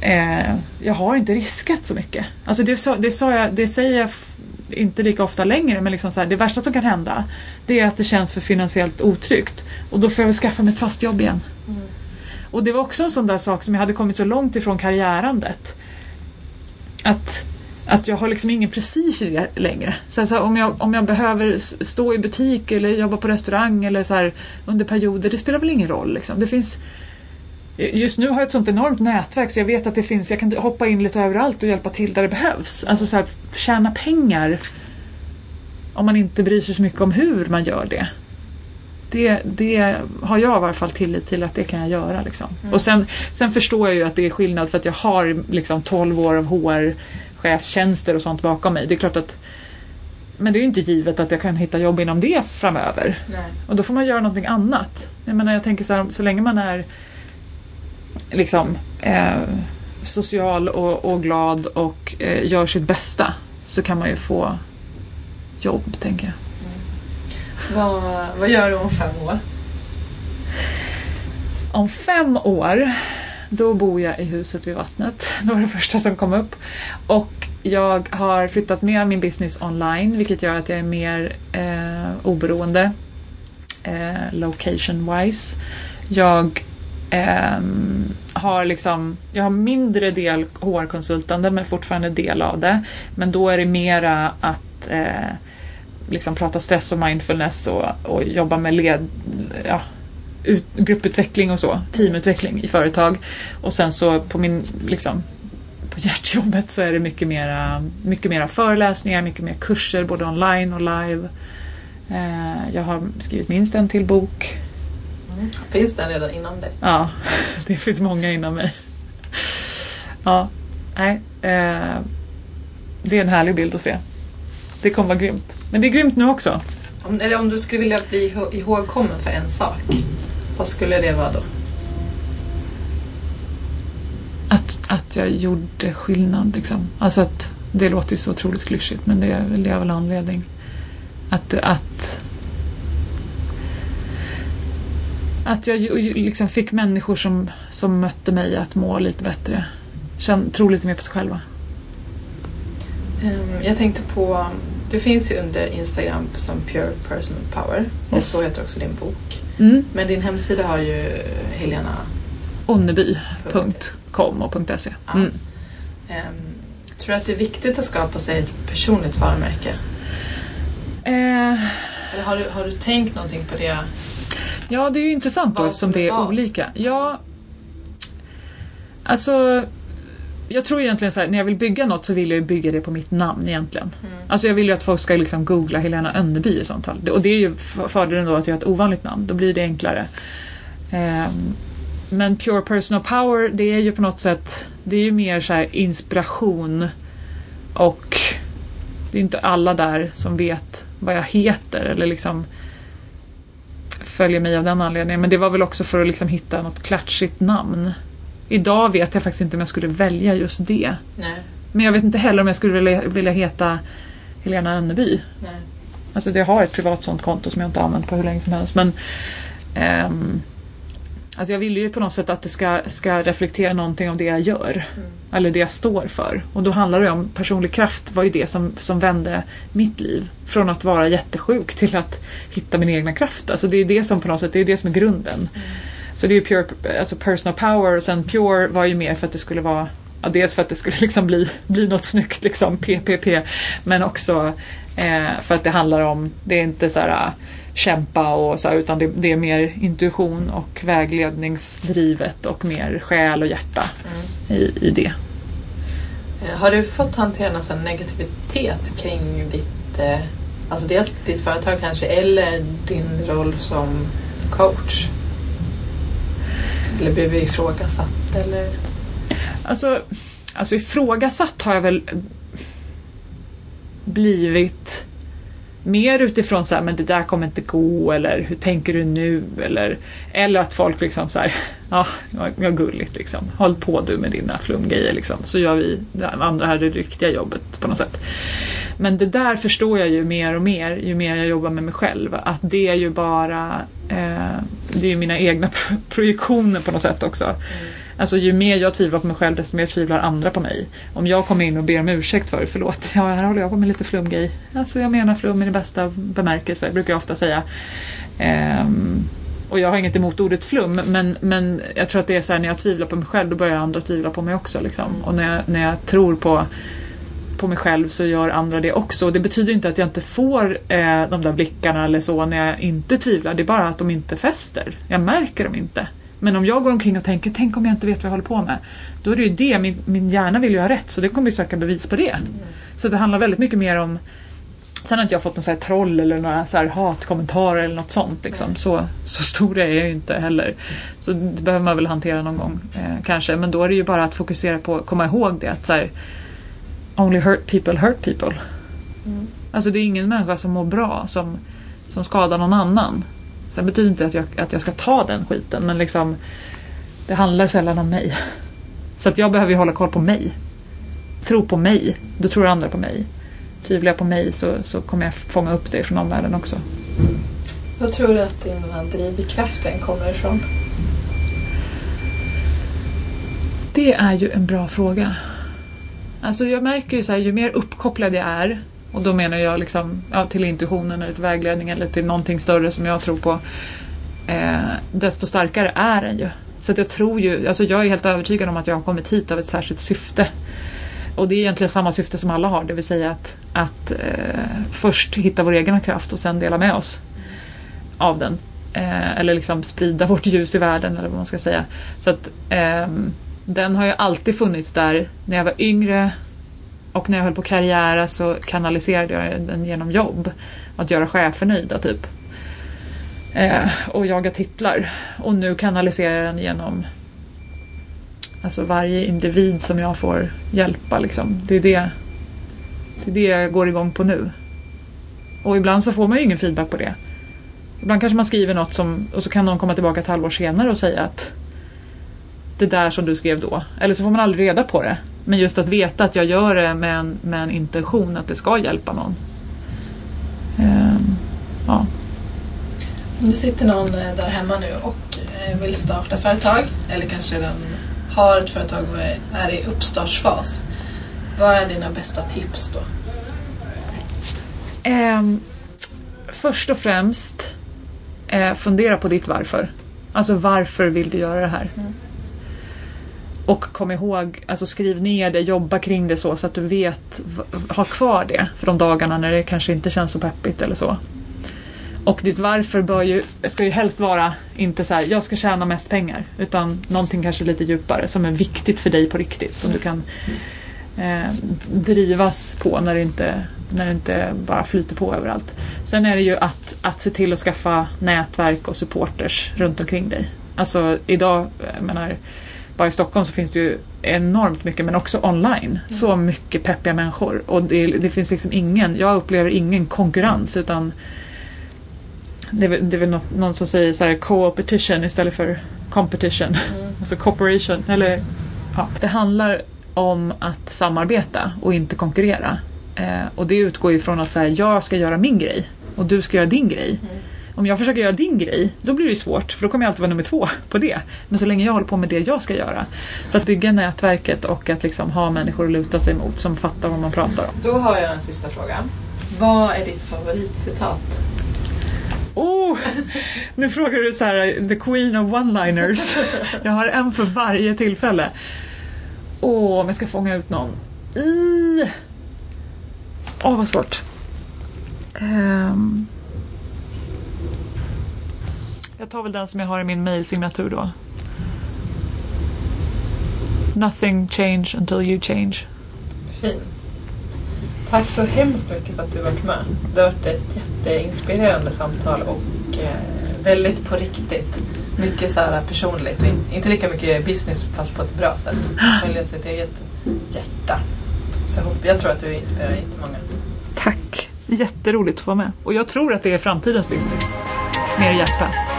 Eh, jag har inte riskat så mycket. Alltså det, sa, det, sa jag, det säger jag inte lika ofta längre men liksom så här, det värsta som kan hända det är att det känns för finansiellt otryggt. Och då får jag väl skaffa mig ett fast jobb igen. Och det var också en sån där sak som jag hade kommit så långt ifrån karriärandet. Att, att jag har liksom ingen prestige i det längre. Så här, så här, om, jag, om jag behöver stå i butik eller jobba på restaurang eller så här, under perioder, det spelar väl ingen roll. Liksom. Det finns, Just nu har jag ett sånt enormt nätverk så jag vet att det finns, jag kan hoppa in lite överallt och hjälpa till där det behövs. Alltså så här, tjäna pengar om man inte bryr sig så mycket om hur man gör det. Det, det har jag i varje fall tillit till att det kan jag göra. Liksom. Och sen, sen förstår jag ju att det är skillnad för att jag har liksom 12 år av HR-chefstjänster och sånt bakom mig. Det är klart att men det är ju inte givet att jag kan hitta jobb inom det framöver. Nej. Och då får man göra någonting annat. Jag menar, jag tänker så här, så länge man är liksom eh, social och, och glad och eh, gör sitt bästa så kan man ju få jobb, tänker jag. Vad, vad gör du om fem år? Om fem år, då bor jag i huset vid vattnet. Det var det första som kom upp. Och jag har flyttat mer av min business online, vilket gör att jag är mer eh, oberoende eh, location-wise. Jag eh, har liksom, jag har mindre del HR-konsultande men fortfarande del av det. Men då är det mera att eh, liksom prata stress och mindfulness och, och jobba med led, ja, ut, grupputveckling och så, teamutveckling i företag. Och sen så på min, liksom, på hjärtjobbet så är det mycket mera, mycket mera föreläsningar, mycket mer kurser både online och live. Eh, jag har skrivit minst en till bok. Mm. Finns den redan inom dig? Ja, det finns många inom mig. Ja, nej. Eh, det är en härlig bild att se. Det kommer vara grymt. Men det är grymt nu också. Om, eller om du skulle vilja bli ihå- ihågkommen för en sak, vad skulle det vara då? Att, att jag gjorde skillnad liksom. Alltså att det låter ju så otroligt klyschigt men det är väl av en anledning. Att, att, att jag liksom fick människor som, som mötte mig att må lite bättre. Känn, tro lite mer på sig själva. Ehm, jag tänkte på, du finns ju under Instagram som Pure Personal Power och Yes. så heter också din bok. Mm. Men din hemsida har ju Helena. Onneby.com och .se. Mm. Ehm, tror du att det är viktigt att skapa sig ett personligt varumärke? Eh, Eller har du, har du tänkt någonting på det? Ja, det är ju intressant då eftersom det är vad? olika. Ja, alltså jag tror egentligen så här, när jag vill bygga något så vill jag ju bygga det på mitt namn egentligen. Mm. Alltså jag vill ju att folk ska liksom googla Helena Önneby i sånt fall. Och det är ju fördelen då att jag har ett ovanligt namn, då blir det enklare. Um, men Pure Personal Power, det är ju på något sätt, det är ju mer så här inspiration och det är inte alla där som vet vad jag heter eller liksom följer mig av den anledningen. Men det var väl också för att liksom hitta något klatschigt namn. Idag vet jag faktiskt inte om jag skulle välja just det. Nej, Men jag vet inte heller om jag skulle vilja, vilja heta Helena Önneby. nej. Alltså jag har ett privat sånt konto som jag inte har använt på hur länge som helst. Men ehm, alltså jag vill ju på något sätt att det ska, ska reflektera någonting av det jag gör. Mm. Eller det jag står för. Och då handlar det om personlig kraft var ju det som, som vände mitt liv. Från att vara jättesjuk till att hitta min egna kraft. Alltså det är det som på något sätt, det är det som är grunden. Så det är ju pure, alltså personal power och sen pure var ju mer för att det skulle vara Ja, dels för att det skulle liksom bli, bli något snyggt, liksom PPP. Men också eh, för att det handlar om, det är inte så här äh, kämpa och så här, utan det, det är mer intuition och vägledningsdrivet och mer själ och hjärta Mm. i, i det. Eh, Har du fått hantera någon negativitet kring ditt, eh, alltså dels ditt företag kanske, eller din roll som coach? Eller blev vi ifrågasatt eller? Alltså, alltså ifrågasatt har jag väl blivit mer utifrån så här, men det där kommer inte gå eller hur tänker du nu eller, eller att folk liksom så här, ja, vad gulligt liksom, håll på du med dina flumgrejer liksom, så gör vi det andra här det riktiga jobbet på något sätt. Men det där förstår jag ju mer och mer ju mer jag jobbar med mig själv, att det är ju bara, eh, det är ju mina egna projektioner på något sätt också. Mm. Alltså ju mer jag tvivlar på mig själv desto mer tvivlar andra på mig. Om jag kommer in och ber om ursäkt för förlåt, ja här håller jag på med lite flumgrej. Alltså jag menar flum i den bästa bemärkelse, brukar jag ofta säga. Um, och jag har inget emot ordet flum, men, men jag tror att det är så här när jag tvivlar på mig själv då börjar andra tvivla på mig också. Liksom. Och när jag, när jag tror på på mig själv så gör andra det också. Och det betyder inte att jag inte får eh, de där blickarna eller så när jag inte tvivlar. Det är bara att de inte fäster. Jag märker dem inte. Men om jag går omkring och tänker, tänk om jag inte vet vad jag håller på med. Då är det ju det, min, min hjärna vill ju ha rätt så det kommer ju söka bevis på det. Så det handlar väldigt mycket mer om Sen har inte jag fått någon så troll eller några så här hatkommentarer eller något sånt. Liksom. Så, så stor är jag ju inte heller. Så det behöver man väl hantera någon gång eh, kanske. Men då är det ju bara att fokusera på, komma ihåg det att så här, Only hurt people hurt people. Mm. Alltså det är ingen människa som mår bra som, som skadar någon annan. Sen betyder inte att jag, att jag ska ta den skiten men liksom det handlar sällan om mig. Så att jag behöver ju hålla koll på mig. Tro på mig, då tror andra på mig. Tvivlar jag på mig så, så kommer jag fånga upp det från omvärlden också. Vad tror du att den här drivkraften kommer ifrån? Det är ju en bra fråga. Alltså jag märker ju så här, ju mer uppkopplad jag är och då menar jag liksom, ja, till intuitionen eller till vägledning eller till någonting större som jag tror på. Eh, desto starkare är den ju. Så att jag tror ju, alltså jag är helt övertygad om att jag har kommit hit av ett särskilt syfte. Och det är egentligen samma syfte som alla har, det vill säga att, att eh, först hitta vår egen kraft och sen dela med oss av den. Eh, eller liksom sprida vårt ljus i världen eller vad man ska säga. Så att eh, den har ju alltid funnits där. När jag var yngre och när jag höll på karriära så kanaliserade jag den genom jobb. Att göra chefer nöjda typ. Eh, och jaga titlar. Och nu kanaliserar jag den genom alltså varje individ som jag får hjälpa. Liksom. Det, är det, det är det jag går igång på nu. Och ibland så får man ju ingen feedback på det. Ibland kanske man skriver något som, och så kan någon komma tillbaka ett halvår senare och säga att det där som du skrev då. Eller så får man aldrig reda på det. Men just att veta att jag gör det med en, med en intention att det ska hjälpa någon. Um, ja. Om det sitter någon eh, där hemma nu och eh, vill starta företag eller kanske redan har ett företag och är i uppstartsfas. Vad är dina bästa tips då? Um, först och främst eh, fundera på ditt varför. Alltså varför vill du göra det här? Mm. Och kom ihåg, alltså skriv ner det, jobba kring det så, så att du vet, ha kvar det för de dagarna när det kanske inte känns så peppigt eller så. Och ditt varför bör ju, ska ju helst vara inte så här, jag ska tjäna mest pengar. Utan någonting kanske lite djupare som är viktigt för dig på riktigt. Som du kan eh, drivas på när det, inte, när det inte bara flyter på överallt. Sen är det ju att, att se till att skaffa nätverk och supporters runt omkring dig. Alltså idag, jag menar, bara i Stockholm så finns det ju enormt mycket men också online. Mm. Så mycket peppiga människor. Och det, det, finns liksom ingen, jag upplever ingen konkurrens utan det är, det är väl något, någon som säger så här co-opetition istället för competition. Mm. alltså cooperation. Eller, ja. Det handlar om att samarbeta och inte konkurrera. Eh, och det utgår ju från att så här, jag ska göra min grej och du ska göra din grej. Mm. Om jag försöker göra din grej, då blir det svårt för då kommer jag alltid vara nummer två på det. Men så länge jag håller på med det jag ska göra. Så att bygga nätverket och att liksom ha människor att luta sig mot som fattar vad man pratar om. Då har jag en sista fråga. Vad är ditt favoritcitat? Oh, nu frågar du så här, the queen of one-liners. Jag har en för varje tillfälle. Åh, oh, om jag ska fånga ut någon. Åh, oh, vad svårt. Um, jag tar väl den som jag har i min mailsignatur då. Nothing change until you change. Fin. Tack så hemskt mycket för att du varit med. Det har varit ett jätteinspirerande samtal och eh, väldigt på riktigt. Mycket så här personligt. Inte lika mycket business fast på ett bra sätt. Följa sitt eget hjärta. Så jag, jag tror att du inspirerar jättemånga. Tack! Jätteroligt att få vara med. Och jag tror att det är framtidens business. Mer hjärta.